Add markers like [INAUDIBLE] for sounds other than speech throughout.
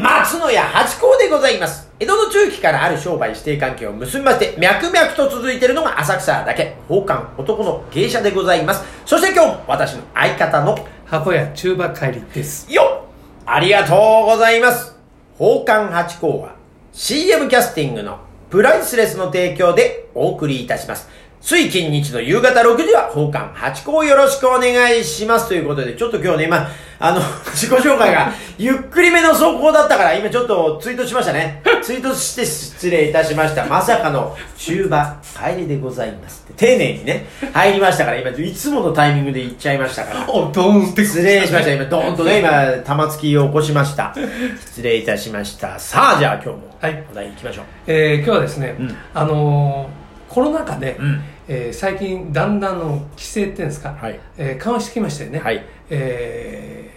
松野屋八甲でございます。江戸の中期からある商売指定関係を結びまして、脈々と続いているのが浅草だけ、宝冠男の芸者でございます。そして今日も私の相方の箱屋中馬帰りです。よっありがとうございます。宝冠八甲は CM キャスティングのプライスレスの提供でお送りいたします。水金日の夕方6時は宝冠八甲をよろしくお願いします。ということで、ちょっと今日ね、今、あの、[LAUGHS] 自己紹介がゆっくりめの走行だったから、今ちょっとツイートしましたね。ツイートして失礼いたしました。まさかの中馬帰りでございますって。丁寧にね、入りましたから、今、いつものタイミングで言っちゃいましたから。お、ドーンって。失礼しました。今、ドーンとね、今、玉突きを起こしました。失礼いたしました。さあ、じゃあ今日も、はいお題行きましょう。えー今日はですね、うんあのーコロナ禍で、うん。えー最近だんだんの規制っていうんですか、はい。えー緩和してきましたよね。はい。え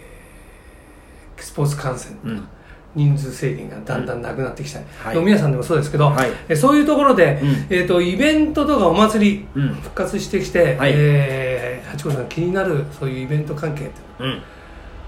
ースポーツ観戦とか、うん。人数制限がだんだんなくなってきた。り、はい。飲み屋さんでもそうですけど、はい。えーそういうところで、うん。えー、とイベントとかお祭り、うん。復活してきて、はい。えー八甲さん気になるそういうイベント関係ってうん。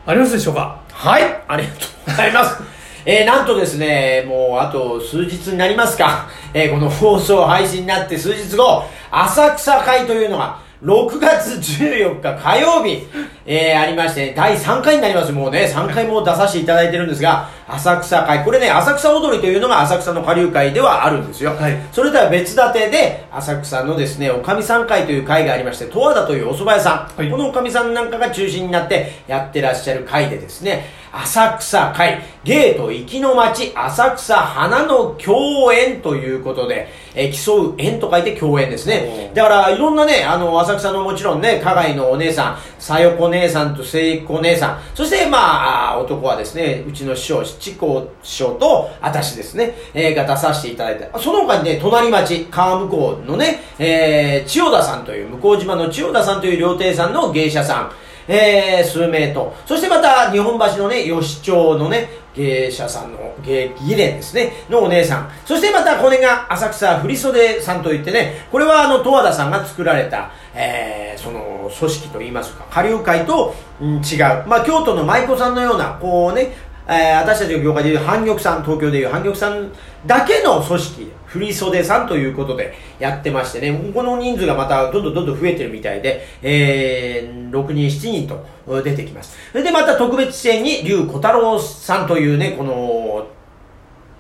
ありますでしょうか？はい、ありがとうございます。[LAUGHS] えー、なんとですね、もうあと数日になりますか、[LAUGHS] えー、この放送配信になって数日後、浅草会というのが、6月14日火曜日、えー、ありまして、第3回になります。もうね、3回も出させていただいてるんですが、浅草会。これね、浅草踊りというのが浅草の下流会ではあるんですよ。はいそれとは別立てで、浅草のですね、おかみさん会という会がありまして、十和田というお蕎麦屋さん。はいこのおかみさんなんかが中心になってやってらっしゃる会でですね、浅草会、ゲート行きの街、浅草花の共演ということで、えー競う縁と書いて共演ですね。だから、いろんなね、あの、浅草のもちろんね、加害のお姉さん、さよこ姉さんとせいこ姉さん、そして、まあ、男はですね、うちの師匠、七甲師匠と、私ですね、えーが出させていただいて、その他にね、隣町、川向こうのね、えー、千代田さんという、向島の千代田さんという料亭さんの芸者さん、えー、数名と、そしてまた日本橋のね、吉町のね、芸者さんの芸、技連ですね、のお姉さん。そしてまたこれが浅草振袖さんといってね、これはあの、十和田さんが作られた、えー、その、組織といいますか、下流会と、うん、違う。まあ、京都の舞妓さんのような、こうね、えー私たちの業界でいう半玉さん、東京でいう半玉さんだけの組織、振袖さんということでやってましてね、この人数がまたどんどんどんどん増えてるみたいで、えー、6人、7人と出てきます。でまた特別支援に龍小太郎さんというね、この、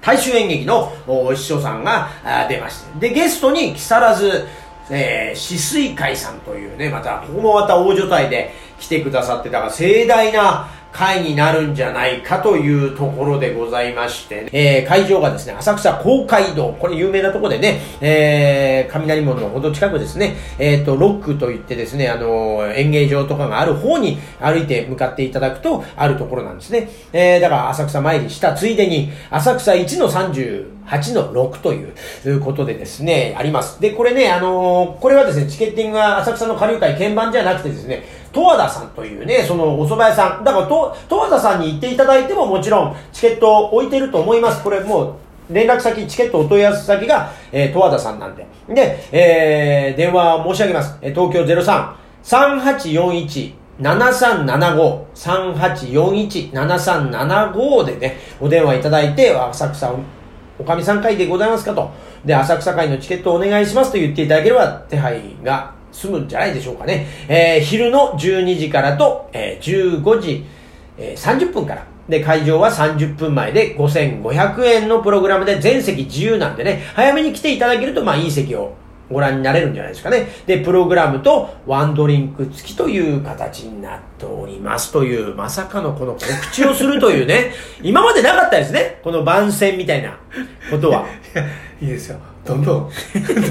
大衆演劇のお師匠さんが出まして。で、ゲストに木更津、えー、止水会さんというね、また、ここもまた大所帯で来てくださって、だから盛大な会になるんじゃないかというところでございまして、えー、会場がですね、浅草公会堂、これ有名なとこでね、えー、雷門のほど近くですね、えっ、と、ロックといってですね、あのー演芸場とかがある方に歩いて向かっていただくと、あるところなんですね。えー、だから浅草参りしたついでに、浅草1の38の6ということでですね、あります。で、これね、あのこれはですね、チケッティングが浅草の下流会鍵盤じゃなくてですね、十和田さんというね、そのお蕎麦屋さん。だから、と十和田さんに行っていただいてももちろんチケットを置いてると思います。これもう、連絡先、チケットお問い合わせ先が、えー、十和田さんなんで。で、えー、電話申し上げます。え東京03-3841 7375、3841、7375でね、お電話いただいて、浅草おかみさん会でございますかと。で、浅草会のチケットをお願いしますと言っていただければ、手配が済むんじゃないでしょうかね。えー昼の12時からと、えー15時、えー30分から。で、会場は30分前で5500円のプログラムで全席自由なんでね、早めに来ていただけると、まあいい席をご覧になれるんじゃないですかね。で、プログラムとワンドリンク付きという形になっておりますという、まさかのこの告知をするというね、今までなかったですね。この番宣みたいなことは。[LAUGHS] いいですよ。どんどん。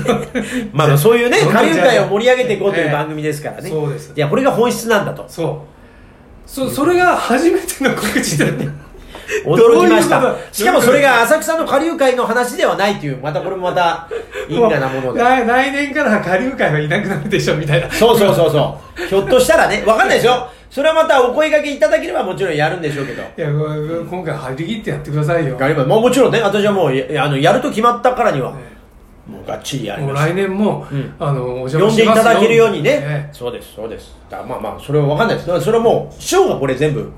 [LAUGHS] まあまあそういうね、下流会を盛り上げていこうといええう番組ですからね。そうですいや、これが本質なんだと。そう。そ、それが初めての告知だった。[LAUGHS] 驚きましたしかもそれが浅草の下流会の話ではないという、またこれもまた因果なもので。来 [LAUGHS] 来年から下流会はいなくなるでしょ、みたいな。そうそうそうそう。ひょっとしたらね、わかんないですよ。それはまたお声掛けいただければもちろんやるんでしょうけど。いや、今回張り切ってやってくださいよ。まあもちろんね、私はもう、やあの、やると決まったからには、ねもうがっちりやりもうます。来年も、うん。あの、お邪呼んでいただけるようにね。えそうです、そうです。だからまあまあ、それはわかんないです。だからそれはもう、師匠がこれ全部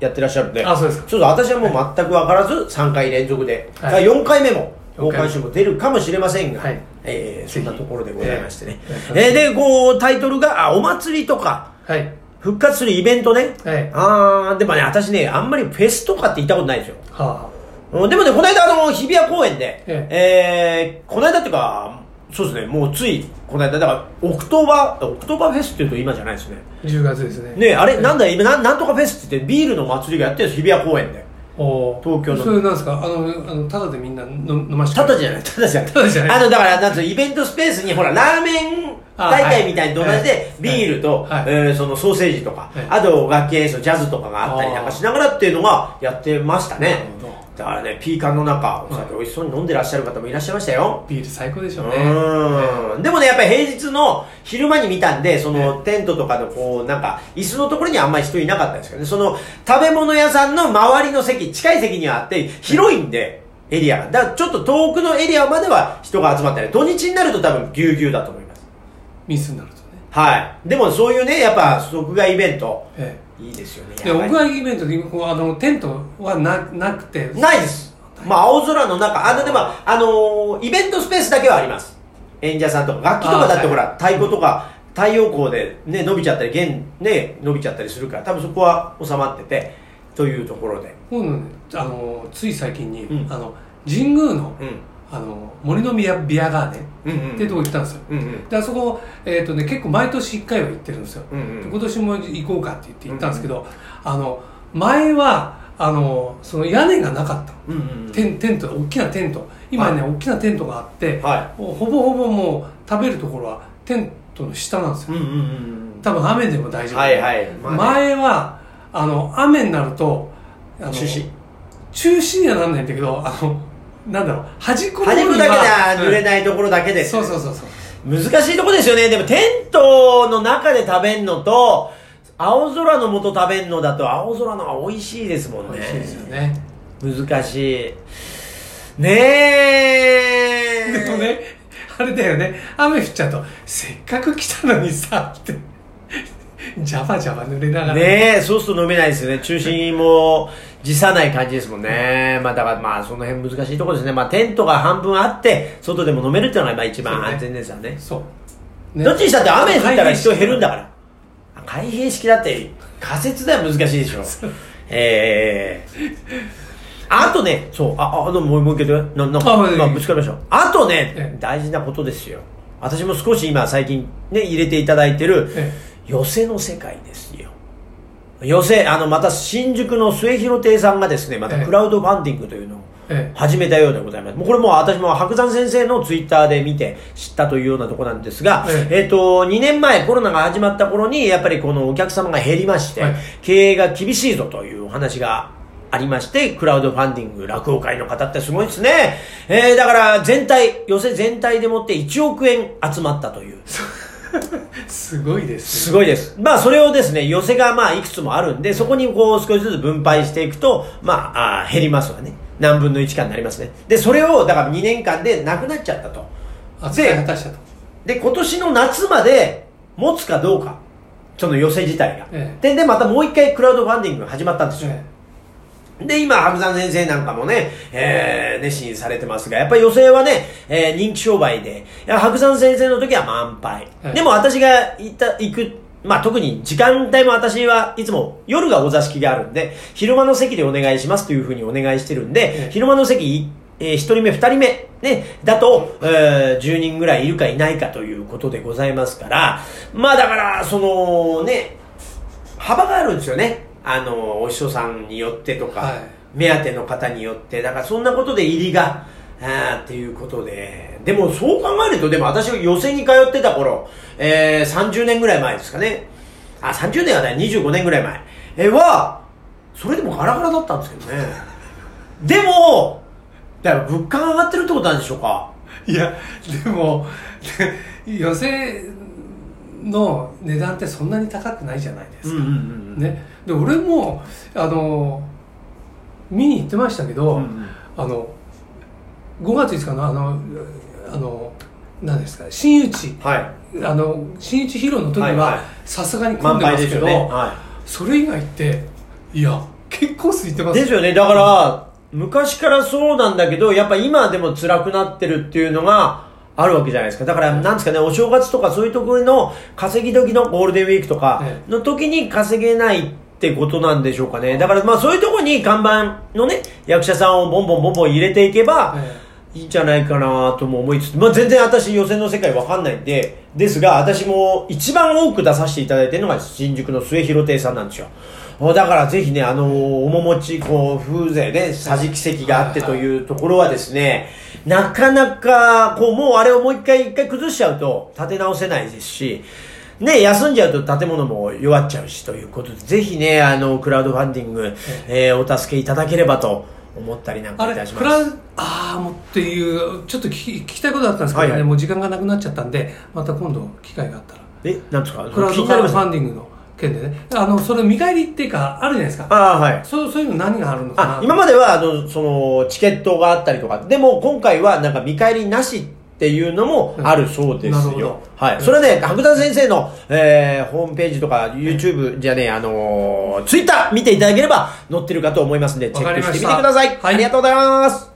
やってらっしゃるんで。あそうですか。ちょっと私はもう全く分からず3回連続で、はい。4回目も四回目。公開週も出るかもしれませんが、はい。えーそんなところでございましてね、ええ。ーでこうタイトルがあお祭りとか。はい。復活するイベントね、はい。あーでもね私ねあんまりフェスとかって行ったことないんですよ。はうん。でもね、この間、あの、日比谷公園で、ええ。ーこの間っていうか、そうですね、もうつい、この間、だから、オクトーバー、オクトーバーフェスっていうと今じゃないですね。あ10月ですね。ねあれ、なんだだ、今、なんなんとかフェスって言って、ビールの祭りがやってるんです、日比谷公園で。お東京の。それなんですか？あのあのただでみんな飲飲ましてただじゃない、ただじゃない。ただじゃない。あの、だから、なんつうのイベントスペースに、ほら、ラーメンあ大会みたいにと同じはい。で、ビールと、はい。えーそのソーセージとか、はい。あと楽器演奏、ジャズとかがあったりなんかしながらっていうのがやってましたね。だからね、ピーカンの中、お酒美味しそうに飲んでらっしゃる方もいらっしゃいましたよ。ビール最高でしょうねうんでもね、やっぱり平日の昼間に見たんで、そのテントとかのこう、なんか、椅子のところにはあんまり人いなかったですけどね、その食べ物屋さんの周りの席、近い席にはあって、広いんで、エリアが。だからちょっと遠くのエリアまでは人が集まったり、土日になると多分ぎゅうぎゅうだと思います。ミスになるとねはい。でもそういうね、やっぱ、屋外イベント、えいいですよね。えで屋外イベントでこうあのテントはななくてないです。まあ、青空の中、あの、でも、あのーイベントスペースだけはあります。演者さんとか、楽器とかだってほら、太鼓とか、太陽光でね、伸びちゃったり、弦、ね、伸びちゃったりするから、多分そこは収まってて、というところで。今度ねあのつい最近に、うんあの神宮のうん。あの森の宮ビアガーデンうんうん。っていうとこ行ったんですよ、うんうん。であそこ、えーとね、結構毎年1回は行ってるんですよ、うんうんで今年も行こうかって言って行ったんですけど、あの前はあのその屋根がなかった。のうんうん。テンテント大きなテント。今ね、は大きなテントがあって、はもうほぼほぼもう食べるところはテントの下なんですよ、うんうんうん。多分雨でも大丈夫、はいはい。まあね。前はあの雨になるとあの中止。中止にはなんないんだけどあのなんだろう端っこの端っこだけでは濡れい、ないところだけで。そうそうそうそう難しいとこですよね。でもテントの中で食べんのと、青空の下食べんのだと青空の方が美味しいですもんね。美味しいですよね難しい。ねえ。でもねあれだよね雨降っちゃうとせっかく来たのにさってジャバジャバ濡れながらねえ、そうすると飲めないですよね。中心も辞さない感じですもんね。まあだからまあその辺難しいところですね。まあテントが半分あって、外でも飲めるっていうのがまあ一番安全ですよね。そう、ねどっちにしたって雨降ったら人減るんだかから。開閉式だって仮説では難しいでしょ。ええあとね、そう、あ、あ、でももうもう一回言ってななんか、ぶつかりました。あとねええ、大事なことですよ。私も少し今最近ね、入れていただいてる、え寄せの世界ですよ。寄せ、あの、また新宿の末広亭さんがですね、またええクラウドファンディングというのをええ始めたようでございます。もうこれもう私も白山先生のツイッターで見て知ったというようなところなんですが、ええっ、と、2年前コロナが始まった頃に、やっぱりこのお客様が減りまして、はい経営が厳しいぞというお話がありまして、クラウドファンディング、落語会の方ってすごいですね。えー、だから全体、寄せ全体でもって1億円集まったという。[LAUGHS] すごいですすごいです。まあ、それをですね、寄せがまあ、いくつもあるんで、そこにこう、少しずつ分配していくと、まあ、あー減りますわね。何分の1かになりますね。で、それを、だから2年間でなくなっちゃったと。扱い果たしたとで、今年の夏まで持つかどうか。その寄せ自体が。えで、で、またもう一回クラウドファンディングが始まったんですよ。えで、今、白山先生なんかもね、えー、熱心されてますが、やっぱり寄席はね、えー人気商売で、いや白山先生の時は満杯。はいでも私が行った、行く、まあ特に時間帯も私はいつも夜がお座敷があるんで、昼間の席でお願いしますというふうにお願いしてるんで、ええ昼間の席、えー、1人目、2人目、ね、だと、えー10人ぐらいいるかいないかということでございますから、まあだから、そのね、幅があるんですよね。あの、お師匠さんによってとか、はい目当ての方によって、だからそんなことで入りが、あーっていうことで、でもそう考えると、でも私が寄席に通ってた頃、えー、30年ぐらい前ですかね。あ、30年はない、25年ぐらい前。えーは、それでもガラガラだったんですけどね。[LAUGHS] でも、だから物価が上がってるってことなんでしょうか。いやでも寄せの値段ってそんなに高くないじゃないですか、うんうんうん。ね、で俺もあの見に行ってましたけど、うんうんあの5月5日のあのあの何ですか新内はい。あの新内披露の時はさすがに混満んでますけど、ね。はそれ以外っていや結構空いてますですよね。だから、昔からそうなんだけど、やっぱ今でも辛くなってるっていうのがあるわけじゃないですか。だから、なんですかね、お正月とかそういうところの稼ぎ時のゴールデンウィークとかえの時に稼げないってことなんでしょうかね。だから、まあそういうところに看板のね、役者さんをボンボンボンボン入れていけば、えいいんじゃないかなとも思いつつ、まあ、全然私予選の世界わかんないんで、ですが、私も一番多く出させていただいてるのが新宿の末広亭さんなんですよ。だからぜひね、あの面持ち、こう、風情で、桟敷席があってというところはですね、なかなか、こう、もうあれをもう一回、一回崩しちゃうと、立て直せないですし、ね、休んじゃうと建物も弱っちゃうしということで、ぜひね、あの、クラウドファンディング、えーお助けいただければと思ったりなんあかいたします。れクラウああもうっていうちょっと聞き聞きたいことあったんですけどね、はいはい。もう時間がなくなっちゃったんでまた今度機会があったら。え、なんですか？クラウドファンディングの件でねあのそれ見返りっていうかあるじゃないですかああ、はい。そうそういうの何があるのかなあ、今までは、あの、その、チケットがあったりとか、でも今回はなんか見返りなしっていうのもあるそうですよど。はい。それはね、白田先生の、えー、ホームページとか、YouTube じゃねえ、あのー、Twitter 見ていただければ載ってるかと思いますんで、チェックしてみてください。はいありがとうございます。